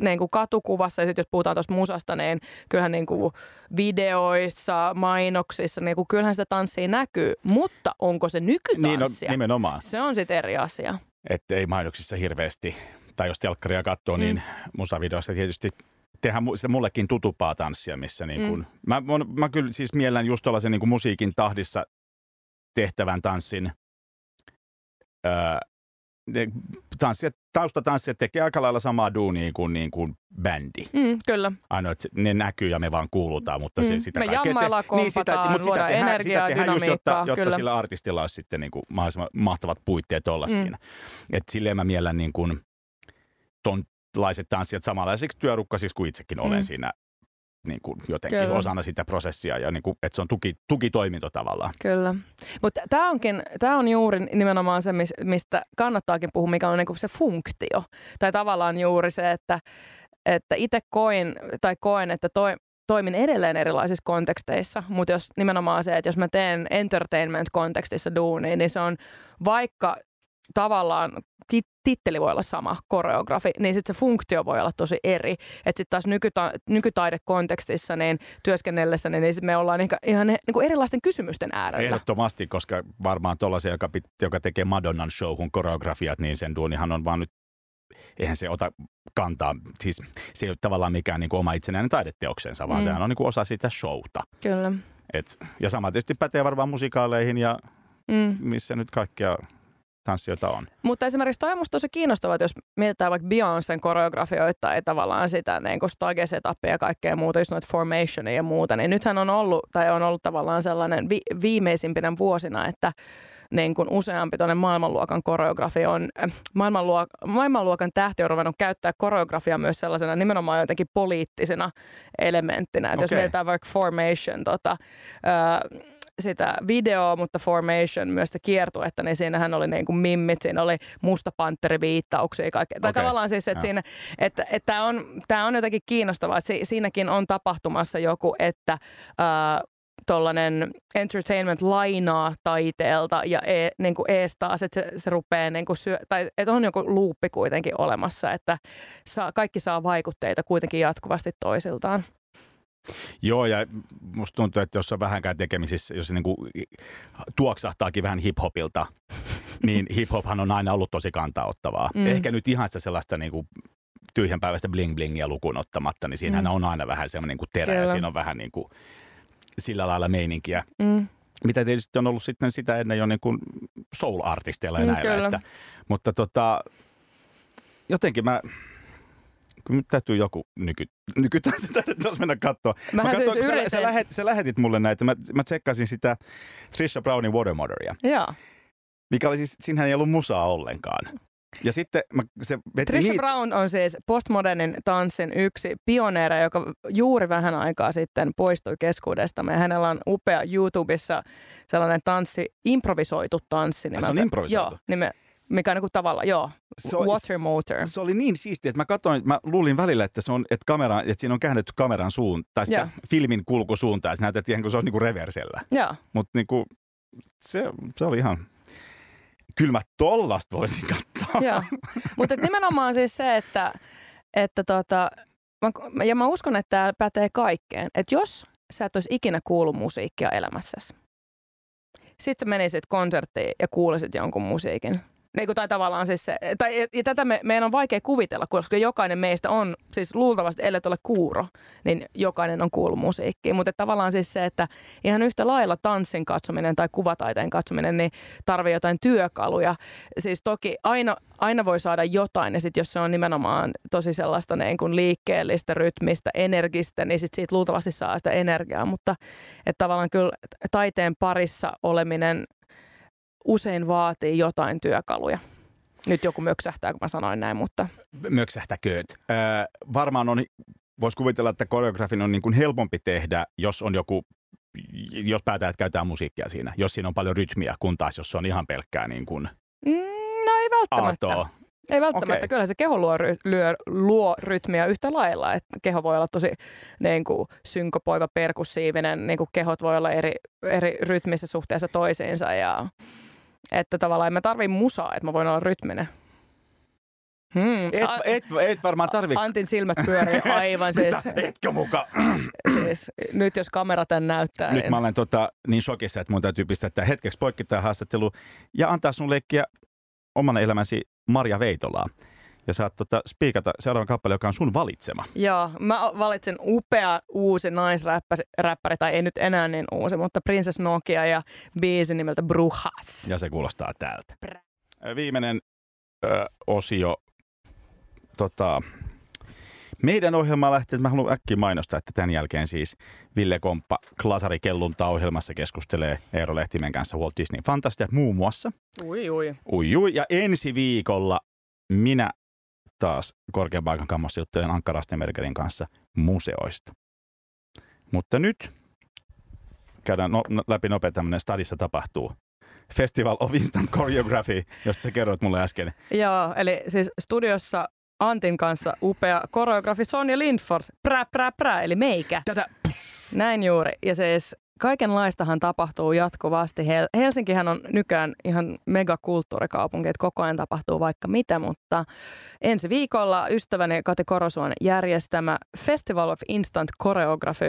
niin kuin katukuvassa ja sitten jos puhutaan tuosta musasta, niin kyllähän niin kuin videoissa, mainoksissa, niin kuin kyllähän sitä tanssia näkyy, mutta onko se Niin on nykytanssia? nimenomaan, se on sitten eri asia. että ei mainoksissa hirveästi, tai jos telkkaria katsoo, niin musavideossa tietysti tehdään sitä mullekin tutupaa tanssia, missä niin kun, mm. mä, mä, mä kyllä siis miellän just tuollaisen niin kuin musiikin tahdissa tehtävän tanssin. Öö, ne tanssijat, taustatanssijat tekee aika lailla samaa duunia kuin, niin kuin bändi. Mm, kyllä. Ainoa, että se- ne näkyy ja me vaan kuulutaan, mutta se Mm, sitä me kaikkea jammaillaan, kompataan, mutta luodaan energiaa, sitä tehdään just, jotta, jotta kyllä. sillä artistilla olisi sitten niin kuin mahdollisimman mahtavat puitteet olla Mm. mm. siinä. Et silleen mä miellän niin kuin tonlaiset tanssijat samanlaisiksi työrukkasiksi kuin itsekin olen Mm. siinä niin kuin jotenkin Kyllä. osana sitä prosessia ja niin kuin, että se on tuki, tukitoiminto tavallaan. Kyllä. Mutta tämä onkin, tämä on juuri nimenomaan se, mis- mistä kannattaakin puhua, mikä on niinku se funktio. Tai tavallaan juuri se, että että itse koin, tai koen, että toi, toimin edelleen erilaisissa konteksteissa, mutta jos nimenomaan se, että jos mä teen entertainment-kontekstissa duunia, niin se on vaikka tavallaan ti- titteli voi olla sama, koreografi, niin sitten se funktio voi olla tosi eri. Että sitten taas nykyta- nykytaidekontekstissa niin työskennellessä, niin, niin me ollaan ihan, ihan niin kuin erilaisten kysymysten äärellä. Ehdottomasti, koska varmaan tuollaisia, joka, joka tekee Madonnan showhun koreografiat, niin sen duunihan on vaan nyt, eihän se ota kantaa, siis se ei ole tavallaan mikään niin kuin oma itsenäinen taideteoksensa, vaan mm. sehän on niin kuin osa sitä showta. Kyllä. Et, ja sama tietysti pätee varmaan musikaaleihin ja Mm. missä nyt kaikkea tanssijoita on. Mutta esimerkiksi toi on musta tosi kiinnostavaa, että jos mietitään vaikka Beyoncén koreografioita tai tavallaan sitä niin stage setupia ja kaikkea muuta, just noita formationia ja muuta, niin nythän on ollut, tai on ollut tavallaan sellainen vi- viimeisimpinä vuosina, että niin kuin useampi tuonne maailmanluokan koreografi on, äh, maailmanluok- maailmanluokan tähti on ruvennut käyttää koreografiaa myös sellaisena nimenomaan jotenkin poliittisena elementtinä. Että jos Okei. mietitään vaikka formation, tota, ö, sitä videoa, mutta Formation myös se kiertuetta, niin siinähän oli niin kuin mimmit, siinä oli musta pantteri viittauksia ja kaikkea. Tai Okei. tavallaan siis, että, siinä, että, että tämä, on, tämä on jotenkin kiinnostavaa, että si, siinäkin on tapahtumassa joku, että ää, tollainen entertainment lainaa taiteelta ja e, niin kuin ees taas, että se, se rupeaa niin kuin syö, tai että on joku luuppi kuitenkin olemassa, että saa, kaikki saa vaikutteita kuitenkin jatkuvasti toisiltaan. Joo, ja musta tuntuu, että jos on vähänkään tekemisissä, jos se niin kuin tuoksahtaakin vähän hiphopilta, niin hiphophan on aina ollut tosi kantaottavaa. Mm. Mm. Ehkä nyt ihan sitä sellaista niin kuin tyhjänpäiväistä bling-blingia lukuun ottamatta, niin siinähän Mm. on aina vähän semmoinen niin kuin terä ja Kyllä. siinä on vähän niin kuin sillä lailla meininkiä. Mm. Mitä tietysti on ollut sitten sitä ennen jo niin kuin soul-artisteilla ja Mm, näillä. kyllä. Että, mutta tota, jotenkin mä Kyllä nyt täytyy joku nyky, nykytanssi taas mennä katsoa. Mähän katsoin, siis sä, sä, lähet, sä lähetit mulle näitä. Mä, mä tsekkasin sitä Trisha Brownin Watermotheria, Joo. mikä oli siis, siinähän ei ollut musaa ollenkaan. Ja sitten mä, se veti Trisha niitä- Brown on siis postmodernin tanssin yksi pioneera, joka juuri vähän aikaa sitten poistui keskuudestamme. Ja hänellä on upea YouTubessa sellainen tanssi, improvisoitu tanssi. Ai, se on nimeltä. improvisoitu? Joo, nime, mikä on niin tavalla, joo, Se on- water motor. Se oli niin siistiä, että mä katsoin, mä luulin välillä, että, se on, että, kamera, että siinä on käännetty kameran suun, tai sitä Joo. filmin kulkusuuntaa, että näytettiin, kun se olisi niin kuin reversellä. Joo. Mutta niin kuin, se, se oli ihan... Kyllä mä tollasta voisin katsoa. Joo. Mutta nimenomaan siis se, että, että tota, mä, ja mä uskon, että tämä pätee kaikkeen. Että jos sä et olisi ikinä kuullut musiikkia elämässäsi, sit sä menisit konserttiin ja kuulisit jonkun musiikin. Niin kuin, tai tavallaan siis se, tai, ja tätä me, meidän on vaikea kuvitella, koska jokainen meistä on, siis luultavasti, ellei ole kuuro, niin jokainen on kuullut musiikkia. Mutta tavallaan siis se, että ihan yhtä lailla tanssin katsominen tai kuvataiteen katsominen, niin tarvii jotain työkaluja. Siis toki aina, aina voi saada jotain, ja sitten jos se on nimenomaan tosi sellaista niin kuin liikkeellistä, rytmistä, energistä, niin sit siitä luultavasti saa sitä energiaa. Mutta että tavallaan kyllä taiteen parissa oleminen usein vaatii jotain työkaluja. Nyt joku möksähtää, kun mä sanoin näin, mutta Möksähtäkööt. Öö, varmaan on, voisi kuvitella, että koreografin on niin kuin helpompi tehdä, jos on joku jos päätää, että käytetään musiikkia siinä, jos siinä on paljon rytmiä, kun taas jos se on ihan pelkkää niin kuin mm, no ei välttämättä. aaltoa. Ei välttämättä. Okei. Kyllä se keho luo, ry- lyö, luo rytmiä yhtä lailla. Että keho voi olla tosi niin kuin, synkopoiva, perkussiivinen. Niin kuin kehot voi olla eri, eri rytmissä suhteessa toisiinsa. Ja, että tavallaan en mä tarvii musaa, että mä voin olla rytminen. Hmm. Et, et, et varmaan tarvi... Antin silmät pyörii aivan siis, Mitä? Etkö muka? siis, nyt jos kamera tän näyttää. Nyt niin, mä olen tota, niin shokissa, että mun täytyy pistää tämä hetkeksi poikki tämä haastattelu ja antaa sun leikkiä oman elämäsi Marja Veitolaa. Ja saat tota, spiikata seuraavan kappale, joka on sun valitsema. Joo, mä valitsin upea uusi naisräppäri, tai ei nyt enää niin uusi, mutta Princess Nokia ja biisi nimeltä Brujas. Ja se kuulostaa täältä. Prä. Viimeinen ö, osio. Tota, meidän ohjelma lähtee, että mä haluan äkkiä mainostaa, että tämän jälkeen siis Ville Komppa Klasari Kellunta ohjelmassa keskustelee Eero Lehtimen kanssa Walt Disney Fantastia muun muassa. Ui, ui. Ui, ui. Ja ensi viikolla minä taas korkean paikan kammossa juttelen Ankka Rastenbergerin kanssa museoista. Mutta nyt käydään no, no, läpi nopea tämmöinen stadissa tapahtuu. Festival of Instant Choreography, josta sä kerroit mulle äsken. Joo, eli siis studiossa Antin kanssa upea koreografi Sonja Lindfors, prä, prä, prä, eli meikä. Tätä Näin juuri. Ja siis kaikenlaistahan tapahtuu jatkuvasti. Hel- Helsinkihän on nykyään ihan megakulttuurikaupunki, että koko ajan tapahtuu vaikka mitä, mutta ensi viikolla ystäväni Kati Korosuon järjestämä Festival of Instant Choreography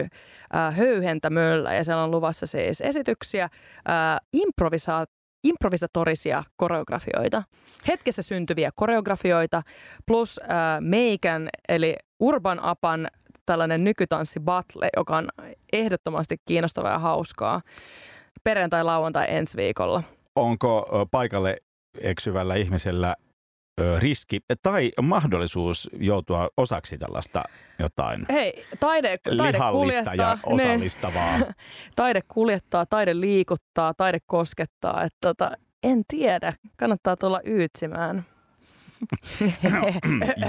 äh, höyhentämöllä ja siellä on luvassa siis esityksiä, äh, improvisa- improvisatorisia koreografioita, hetkessä syntyviä koreografioita, plus äh, meikän eli Urban Apan tällainen nykytanssi battle, joka on ehdottomasti kiinnostavaa ja hauskaa. Perjantai, lauantai ensi viikolla. onko paikalle eksyvällä ihmisellä riski tai mahdollisuus joutua osaksi tällaista jotain Hei, taide, taide lihallista ja kuljettaa, ne, osallistavaa? taide kuljettaa, taide liikuttaa, taide koskettaa. Että tota, en tiedä, kannattaa tulla yytsimään.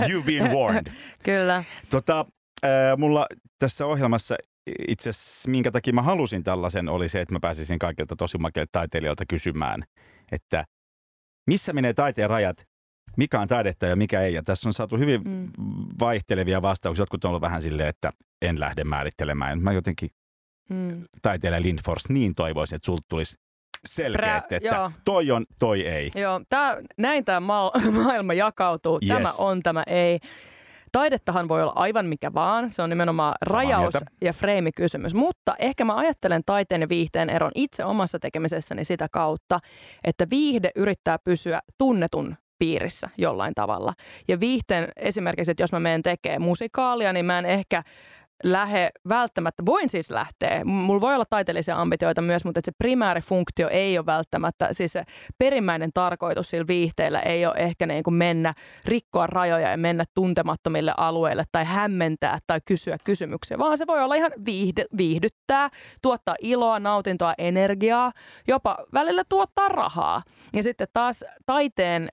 You've been warned. Kyllä. Tota, äh, mulla tässä ohjelmassa itse asiassa, minkä takia mä halusin tällaisen, oli se, että mä pääsisin kaikilta tosi makeilta taiteilijoilta kysymään, että missä menee taiteen rajat, mikä on taidetta ja mikä ei. Ja tässä on saatu hyvin Mm. mm. vaihtelevia vastauksia. Jotkut on ollut vähän silleen, että en lähde määrittelemään. Mä jotenkin Mm. taiteilija Lindfors niin toivoisin, että sulta tulisi selkeät, Prä- että joo. toi on, toi ei. Joo, tää, näin tämä ma- maailma jakautuu. Yes. Tämä on, tämä ei. Taidettahan voi olla aivan mikä vaan. Se on nimenomaan Samaa rajaus mieltä. ja freimikysymys. Mutta ehkä mä ajattelen taiteen ja viihteen eron itse omassa tekemisessäni sitä kautta, että viihde yrittää pysyä tunnetun piirissä jollain tavalla. Ja viihteen esimerkiksi, että jos mä menen tekemään musikaalia, niin mä en ehkä lähde välttämättä, voin siis lähteä, mulla voi olla taiteellisia ambitioita myös, mutta se primäärifunktio ei ole välttämättä, siis se perimmäinen tarkoitus sillä viihteellä ei ole ehkä niin kuin mennä, rikkoa rajoja ja mennä tuntemattomille alueille tai hämmentää tai kysyä kysymyksiä, vaan se voi olla ihan viihdy, viihdyttää, tuottaa iloa, nautintoa, energiaa, jopa välillä tuottaa rahaa. Ja sitten taas taiteen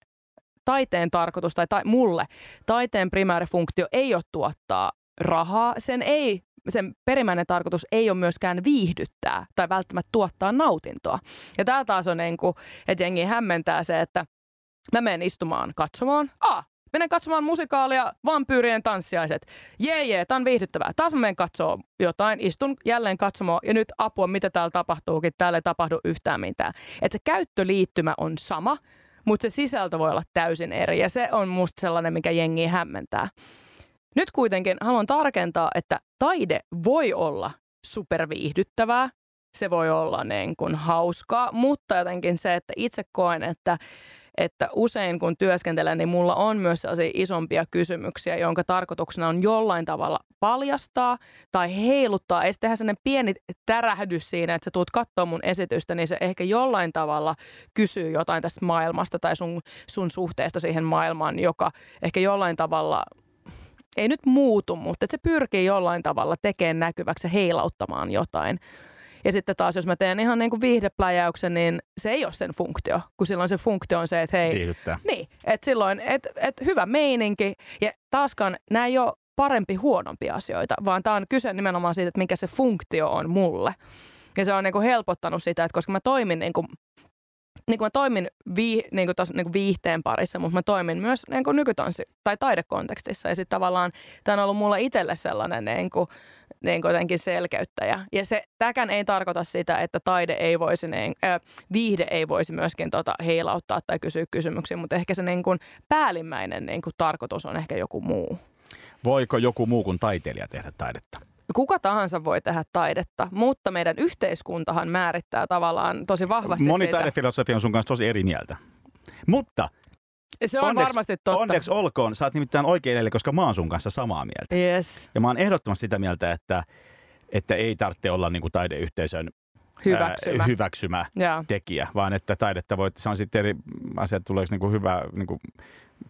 taiteen tarkoitus tai ta- mulle taiteen primäärifunktio ei ole tuottaa rahaa. Sen ei sen perimmäinen tarkoitus ei ole myöskään viihdyttää tai välttämättä tuottaa nautintoa. Ja tämä taas on niin kuin, että jengi hämmentää se, että mä menen istumaan katsomaan. Ah, menen katsomaan musikaalia Vampyyrien tanssiaiset. Jee, jee, tää on viihdyttävää. Taas mä menen katsoa jotain, istun jälleen katsomaan ja nyt apua, mitä täällä tapahtuukin. Täällä ei tapahdu yhtään mitään. Että se käyttöliittymä on sama, mutta se sisältö voi olla täysin eri ja se on musta sellainen, mikä jengi hämmentää. Nyt kuitenkin haluan tarkentaa, että taide voi olla superviihdyttävää, se voi olla niin kuin hauskaa, mutta jotenkin se, että itse koen, että että usein kun työskentelen, niin mulla on myös sellaisia isompia kysymyksiä, jonka tarkoituksena on jollain tavalla paljastaa tai heiluttaa. Ei tehdä sellainen pieni tärähdys siinä, että sä tuut katsoa mun esitystä, niin se ehkä jollain tavalla kysyy jotain tästä maailmasta tai sun, sun suhteesta siihen maailmaan, joka ehkä jollain tavalla ei nyt muutu, mutta että se pyrkii jollain tavalla tekemään näkyväksi ja heilauttamaan jotain. Ja sitten taas, jos mä teen ihan niin kuin viihdepläjäyksen, niin se ei ole sen funktio, kun silloin se funktio on se, että hei... Viihdyttää. Niin, että silloin, että et hyvä meininki. Ja taaskaan nämä ei ole parempi huonompi asioita, vaan tämä on kyse nimenomaan siitä, että mikä se funktio on mulle. Ja se on niin kuin helpottanut sitä, että koska mä toimin niin kuin niin kuin mä toimin vii, niin kuin tos, niin kuin viihteen parissa, mutta mä toimin myös niin kuin nykytanssi- tai taidekontekstissa. Ja sitten tavallaan tämä on ollut mulla itselle sellainen niin kuin, niin kuin selkeyttäjä. Ja se, tämäkään ei tarkoita sitä, että taide ei voisi, niin, äh, viihde ei voisi myöskin tota, heilauttaa tai kysyä kysymyksiä, mutta ehkä se niin kuin päällimmäinen niin kuin tarkoitus on ehkä joku muu. Voiko joku muu kuin taiteilija tehdä taidetta? Kuka tahansa voi tehdä taidetta, mutta meidän yhteiskuntahan määrittää tavallaan tosi vahvasti Moni sitä. taidefilosofia on sun kanssa tosi eri mieltä. Mutta se on onneksi, varmasti totta. onneksi olkoon, sä oot nimittäin oikein koska mä oon sun kanssa samaa mieltä. Yes. Ja mä oon ehdottomasti sitä mieltä, että, että ei tarvitse olla niin kuin taideyhteisön Hyväksymä. Ää, hyväksymä tekijä, vaan että taidetta voi, se on sitten eri asia, että tuleeko niinku hyvä, niinku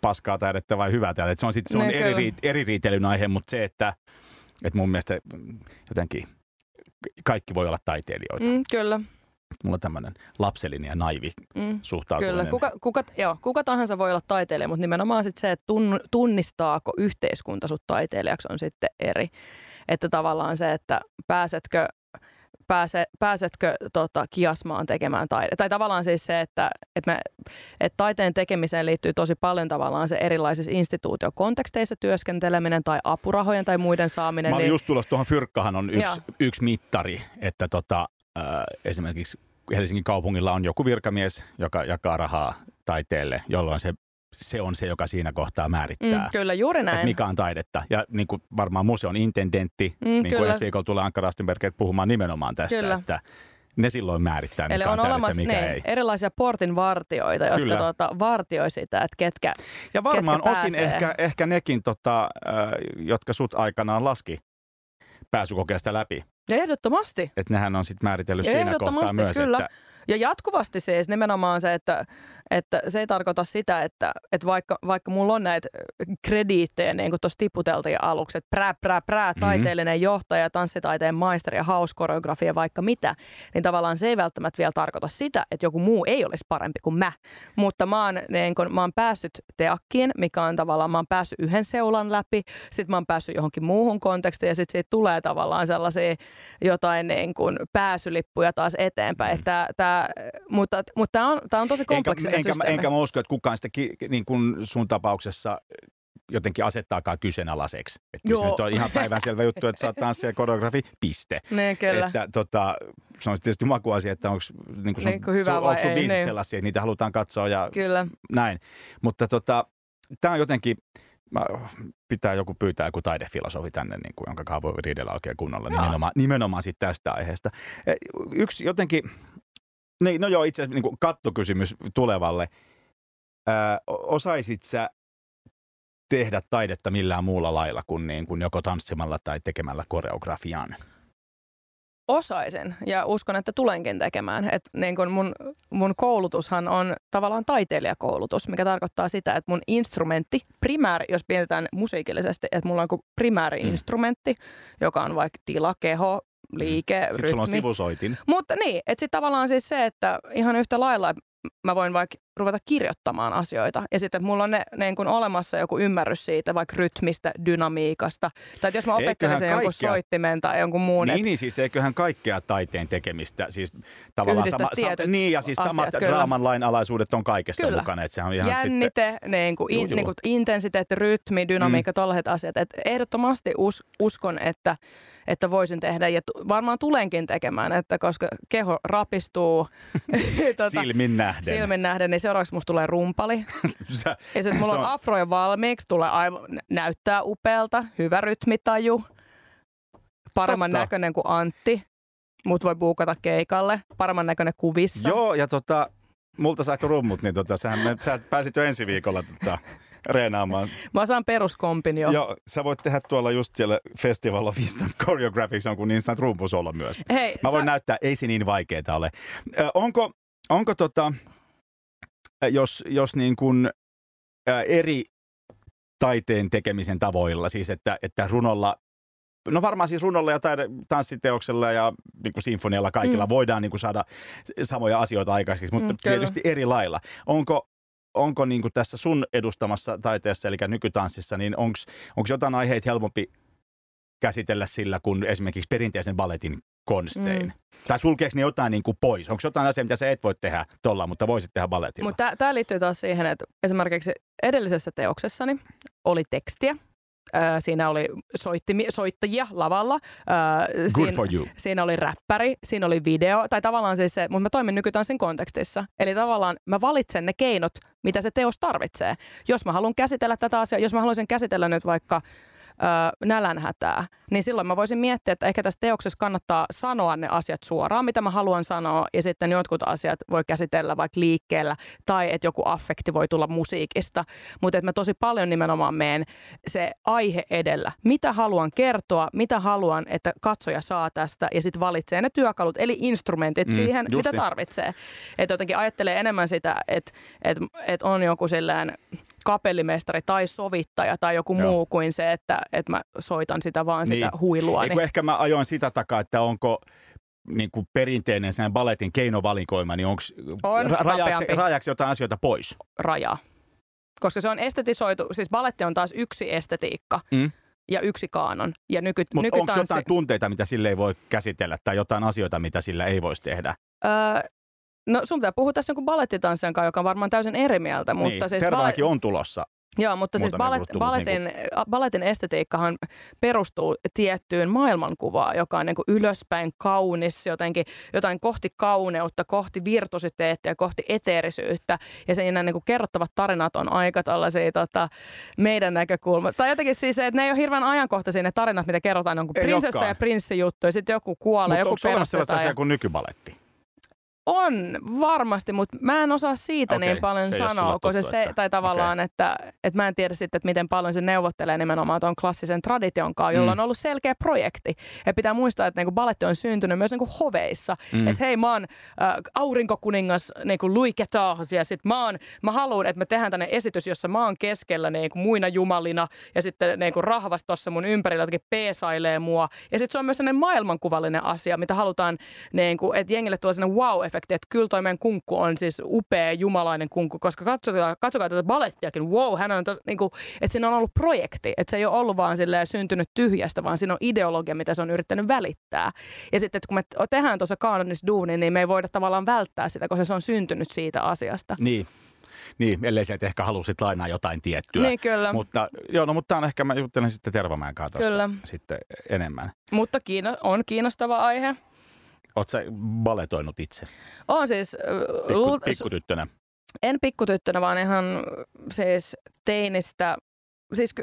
paskaa taidetta vai hyvää taidetta. Se on sitten se on Niin, eri, riit- eri riitelyn aihe, mutta se, että, että mun mielestä jotenkin kaikki voi olla taiteilijoita. Mm. Mm, kyllä. Mulla on tämmöinen lapsellinen ja naivi Mm. suhtautuminen. Kyllä, kuka, kuka, joo, kuka tahansa voi olla taiteilija, mutta nimenomaan sit se, että tunn, tunnistaako yhteiskunta sut taiteilijaksi on sitten eri. Että tavallaan se, että pääsetkö, pääse, pääsetkö tota, kiasmaan tekemään taide. Tai tavallaan siis se, että, että, me, että taiteen tekemiseen liittyy tosi paljon tavallaan se erilaisissa instituutiokonteksteissa työskenteleminen tai apurahojen tai muiden saaminen. Mä olin niin, just tulossa tuohon Fyrkkahan on yksi, Joo. yksi mittari, että tota, äh, esimerkiksi Helsingin kaupungilla on joku virkamies, joka jakaa rahaa taiteelle, jolloin se, se on se, joka siinä kohtaa määrittää. mm, kyllä, juuri että näin. mikä on taidetta. Ja niin kuin varmaan museon intendentti, Mm, niin kuin ensi viikolla tulee Anka Rastenberger puhumaan nimenomaan tästä, Kyllä. että ne silloin määrittää, mikä Eli on, on taidetta, olemassa mikä niin, ei. erilaisia portin vartioita, jotka Kyllä. tuota, vartioi sitä, että ketkä, Ja varmaan ketkä osin pääsee. ehkä, ehkä nekin, tota, äh, jotka sut aikanaan laski pääsykokeesta läpi. Ja ehdottomasti. Että nehän on sitten määritellyt Ja siinä kohtaa myös, kyllä. että Ja jatkuvasti siis nimenomaan se, että, että se ei tarkoita sitä, että, että vaikka, vaikka mulla on näitä krediittejä, niin kuin tuossa tiputeltiin aluksi, että prää, prää, prää, Mhm. taiteellinen johtaja, tanssitaiteen maisteri ja hauskoreografia, vaikka mitä, niin tavallaan se ei välttämättä vielä tarkoita sitä, että joku muu ei olisi parempi kuin mä. Mutta mä oon, niin kun, mä oon päässyt teakkiin, mikä on tavallaan, mä oon päässyt yhden seulan läpi, sitten mä oon päässyt johonkin muuhun kontekstiin ja sitten siitä tulee tavallaan sellaisia jotain niin kuin pääsylippuja taas eteenpäin. Mm. Tää, tää, mutta mutta tämä on, tää on tosi kompleksinen enkä, systeemi. enkä mä usko, että kukaan sitä ki, niin kuin sun tapauksessa jotenkin asettaakaan kyseenalaiseksi. Että kyllä se Joo. nyt on ihan päivänselvä juttu, että sä oot tanssia ja koreografi, piste. Niin, kyllä. Että tota, se on tietysti makuasia, että onko niin sun, Niin hyvä sun, onko sun ei, biisit niin. sellaisia, että niitä halutaan katsoa ja Kyllä. näin. Mutta tota, tämä on jotenkin, mä, pitää joku pyytää joku taidefilosofi tänne, niin kuin, jonka kanssa voi riidellä oikein kunnolla Joo. nimenomaan, nimenomaan sit tästä aiheesta. Eh, Yksi jotenkin, niin, no joo, itse asiassa niin kattokysymys tulevalle. Ää, osaisit sä tehdä taidetta millään muulla lailla kuin, niin kuin joko tanssimalla tai tekemällä koreografian? Osaisin ja uskon, että tulenkin tekemään. Et niin kun mun, mun koulutushan on tavallaan taiteilijakoulutus, mikä tarkoittaa sitä, että mun instrumentti, primääri, jos mietitään musiikillisesti, että mulla on primääri mm. instrumentti, joka on vaikka tila, keho, liike, Sitten sulla on sivusoitin. Mutta niin, että sitten tavallaan siis se, että ihan yhtä lailla mä voin vaikka ruveta kirjoittamaan asioita. Ja sitten mulla on ne, ne kun olemassa joku ymmärrys siitä, vaikka rytmistä, dynamiikasta. Tai että jos mä opettelen sen jonkun soittimen tai jonkun muun. Niin, et... niin, siis eiköhän kaikkea taiteen tekemistä. Siis tavallaan sama, sa, niin, ja siis asiat, samat kyllä. draaman lainalaisuudet on kaikessa kyllä. mukana. Että se on ihan Jännite, sitten... niin kuin, in, niin kuin intensiteetti, rytmi, dynamiikka, mm. tollaiset asiat. Et ehdottomasti us, uskon, että että voisin tehdä ja t- varmaan tulenkin tekemään, että koska keho rapistuu tuota, silmin nähden. silmin nähden, niin seuraavaksi musta tulee rumpali. Sä, ja sitten mulla on, on afro jo valmiiksi, tulee aivan, näyttää upealta, hyvä rytmitaju, paremman Totta. näköinen kuin Antti. Mut voi buukata keikalle, paremman näköinen kuvissa. Joo, ja tota, multa sait rummut, niin tota, sähän, sä pääsit jo ensi viikolla tota, reenaamaan. Mä saan peruskompin jo. Joo, sä voit tehdä tuolla just siellä Festival of Eastern Choreographics on kun niin sanot rumpusolla myös. Hei, Mä voin sä... näyttää, ei se niin vaikeeta ole. Ö, onko, onko tota, jos, jos niin kuin, ä, eri taiteen tekemisen tavoilla, siis että, että runolla No varmaan siis runolla ja taide, tanssiteoksella ja niin kuin sinfonialla kaikilla mm. voidaan niin kuin saada samoja asioita aikaiseksi, mutta mm, tietysti eri lailla. Onko, onko niin kuin tässä sun edustamassa taiteessa, eli nykytanssissa, niin onko jotain aiheita helpompi käsitellä sillä kuin esimerkiksi perinteisen balletin konstein? Mm. Tai sulkeeko ne jotain niin kuin pois? Onko jotain asiaa, mitä sä et voi tehdä tuolla, mutta voisit tehdä balletilla? Mutta tämä liittyy taas siihen, että esimerkiksi edellisessä teoksessani oli tekstiä, siinä oli soittimi, soittajia lavalla. Good siinä, for you. Siinä oli räppäri, siinä oli video, tai tavallaan siis se, mutta mä toimin nykytanssin kontekstissa. Eli tavallaan mä valitsen ne keinot, mitä se teos tarvitsee. Jos mä haluan käsitellä tätä asiaa, jos mä haluaisin käsitellä nyt vaikka ö, nälänhätää, niin silloin mä voisin miettiä, että ehkä tässä teoksessa kannattaa sanoa ne asiat suoraan, mitä mä haluan sanoa, ja sitten jotkut asiat voi käsitellä vaikka liikkeellä, tai että joku affekti voi tulla musiikista, mutta että mä tosi paljon nimenomaan meen se aihe edellä. Mitä haluan kertoa, mitä haluan, että katsoja saa tästä, ja sitten valitsee ne työkalut, eli instrumentit mm, siihen, justi. mitä tarvitsee. Että jotenkin ajattelee enemmän sitä, että, että, että on joku silleen kapellimestari tai sovittaja tai joku Joo. muu kuin se, että, että mä soitan sitä vaan niin. sitä huilua. Niin. Ehkä mä ajoin sitä takaa, että onko niin kuin perinteinen sen balletin keinovalikoima, niin onko on rajaksi, rajaksi jotain asioita pois? Raja. Koska se on estetisoitu, siis balletti on taas yksi estetiikka. Mm ja yksi kaanon. Ja nyky, Mutta onko jotain tunteita, mitä sille ei voi käsitellä, tai jotain asioita, mitä sillä ei voisi tehdä? Öö, No sun pitää puhua tässä jonkun balettitanssijan kanssa, joka on varmaan täysin eri mieltä. Mutta niin, siis Tervanakin on tulossa. Joo, mutta siis ballet, balletin, niin kuin... balletin estetiikkahan perustuu tiettyyn maailmankuvaan, joka on niin kuin ylöspäin kaunis, jotenkin jotain kohti kauneutta, kohti virtuositeettia, kohti eteerisyyttä. Ja siinä niin kuin kerrottavat tarinat on aika tällaisia tota, meidän näkökulma. Tai jotenkin siis se, että ne ei ole hirveän ajankohtaisia ne tarinat, mitä kerrotaan, on prinsessa ja prinssi juttu, ja sitten joku kuolee, joku perustetaan. Mutta onko sellaisia ja... kuin nykybaletti? On varmasti, mutta mä en osaa siitä okay, niin paljon se sanoa, koska se, että, tai tavallaan, okay. että, että mä en tiedä sitten, että miten paljon se neuvottelee nimenomaan tuon klassisen tradition kanssa, jolla mm. on ollut selkeä projekti. Ja pitää muistaa, että niinku balletti on syntynyt myös niinku hoveissa. Mm. Että hei, mä oon äh, aurinkokuningas niinku Louis XIV, ja sit mä, oon, mä haluan, että me tehdään tänne esitys, jossa mä oon keskellä niinku muina jumalina, ja sitten niinku rahvas tuossa mun ympärillä jotenkin peesailee mua. Ja sitten se on myös sellainen maailmankuvallinen asia, mitä halutaan, niinku, että jengille tulee sellainen wow efekti, että kyllä toi meidän kunkku on siis upea jumalainen kunkku, koska katsokaa, katsokaa tätä balettiakin, wow, hän on tos, niin kuin, että siinä on ollut projekti, että se ei ole ollut vaan syntynyt tyhjästä, vaan siinä on ideologia, mitä se on yrittänyt välittää. Ja sitten, että kun me tehdään tuossa kaanonissa duuni, niin me ei voida tavallaan välttää sitä, koska se on syntynyt siitä asiasta. Niin. Niin, ellei se, ehkä halusit lainaa jotain tiettyä. Niin, kyllä. Mutta, joo, no, mutta on ehkä, mä juttelen sitten Tervamäen kanssa kyllä. sitten enemmän. Mutta kiino, on kiinnostava aihe. Oletko baletoinut itse? Olen siis... Pikku, pikkutyttönä. En pikkutyttönä, vaan ihan siis teinistä siis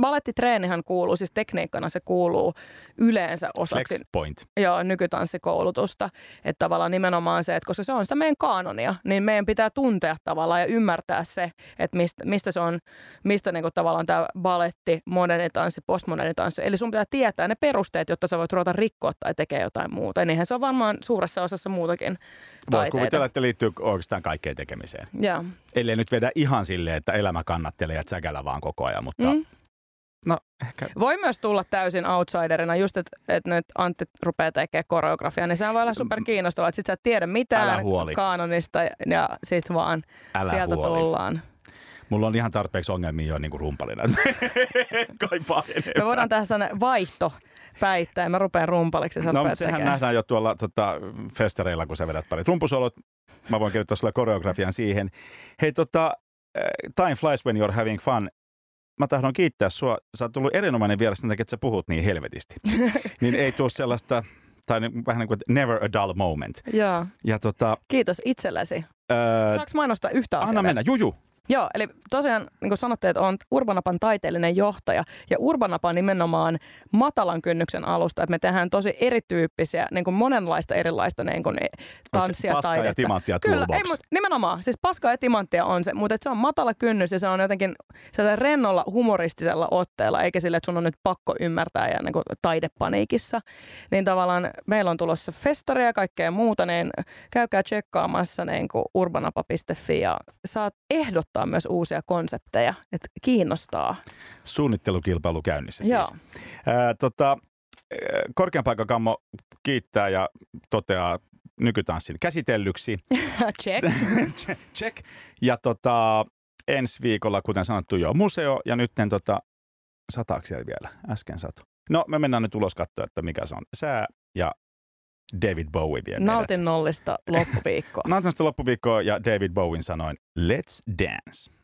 balettitreenihän kuuluu, siis tekniikkana se kuuluu yleensä osaksi Flex point. joo, nykytanssikoulutusta. Että tavallaan nimenomaan se, että koska se on sitä meidän kanonia, niin meidän pitää tuntea tavallaan ja ymmärtää se, että mistä, mistä se on, mistä niinku tavallaan tämä baletti, moderni tanssi, postmoderni tanssi. Eli sun pitää tietää ne perusteet, jotta sä voit ruveta rikkoa tai tekee jotain muuta. Ja niinhän se on varmaan suuressa osassa muutakin Voisi kuvitella, että liittyy oikeastaan kaikkeen tekemiseen. Joo. Ellei nyt vedä ihan silleen, että elämä kannattelee ja säkällä vaan koko ajan, mutta Mm. no ehkä Voi myös tulla täysin outsiderina, just että et nyt Antti rupeaa tekemään koreografiaa, niin sehän voi olla super kiinnostavaa, että sit sä et tiedä mitään kaanonista ja, sit vaan älä sieltä huoli. tullaan. Mulla on ihan tarpeeksi ongelmia jo niin kuin rumpalina. Kaipaa Me voidaan tehdä sellainen vaihto päittäin. Mä rupean rumpaliksi ja No, sehän tekemään. nähdään jo tuolla tota, festareilla, kun sä vedät pari trumpusolot. Mä voin kirjoittaa sulle koreografian siihen. Hei, tota, äh, time flies when you're having fun. Mä tahdon kiittää sua. Sä oot tullut erinomainen vieras sen takia, että sä puhut niin helvetisti. niin ei tuo sellaista, tai niin- vähän niin kuin never a dull moment. Joo. Ja tota, Kiitos itsellesi. äh, Saanko mainostaa yhtä asiaa? anna vielä? mennä, juju. Joo, eli tosiaan niin kuin sanotte, että on Urbanapan taiteellinen johtaja ja Urbanapa on nimenomaan matalan kynnyksen alusta, että me tehdään tosi erityyppisiä, niin kuin monenlaista erilaista niin kuin tanssia, Paska ja taidetta. timanttia Kyllä, ei, mutta nimenomaan. Siis paskaa ja timanttia on se, mutta se on matala kynnys ja se on jotenkin sellaisella rennolla humoristisella otteella, eikä sille, että sun on nyt pakko ymmärtää ja niin kuin taidepaniikissa. Niin tavallaan meillä on tulossa festaria ja kaikkea muuta, niin käykää tsekkaamassa niin kuin urbanapa.fi ja saat ehdottaa myös uusia konsepteja, että kiinnostaa. Suunnittelukilpailu käynnissä Joo. siis. Ää, tota, korkean paikan kammo kiittää ja toteaa nykytanssin käsitellyksi. Check. Check. Ja tota, ensi viikolla, kuten sanottu, jo museo. Ja nyt tota, sataako siellä vielä? Äsken sato. No, me mennään nyt ulos katsoa, että mikä se on sää. Ja David Bowie vie. Nautinnollista loppuviikkoa. Nautinnollista loppuviikkoa ja David Bowen sanoin, let's dance.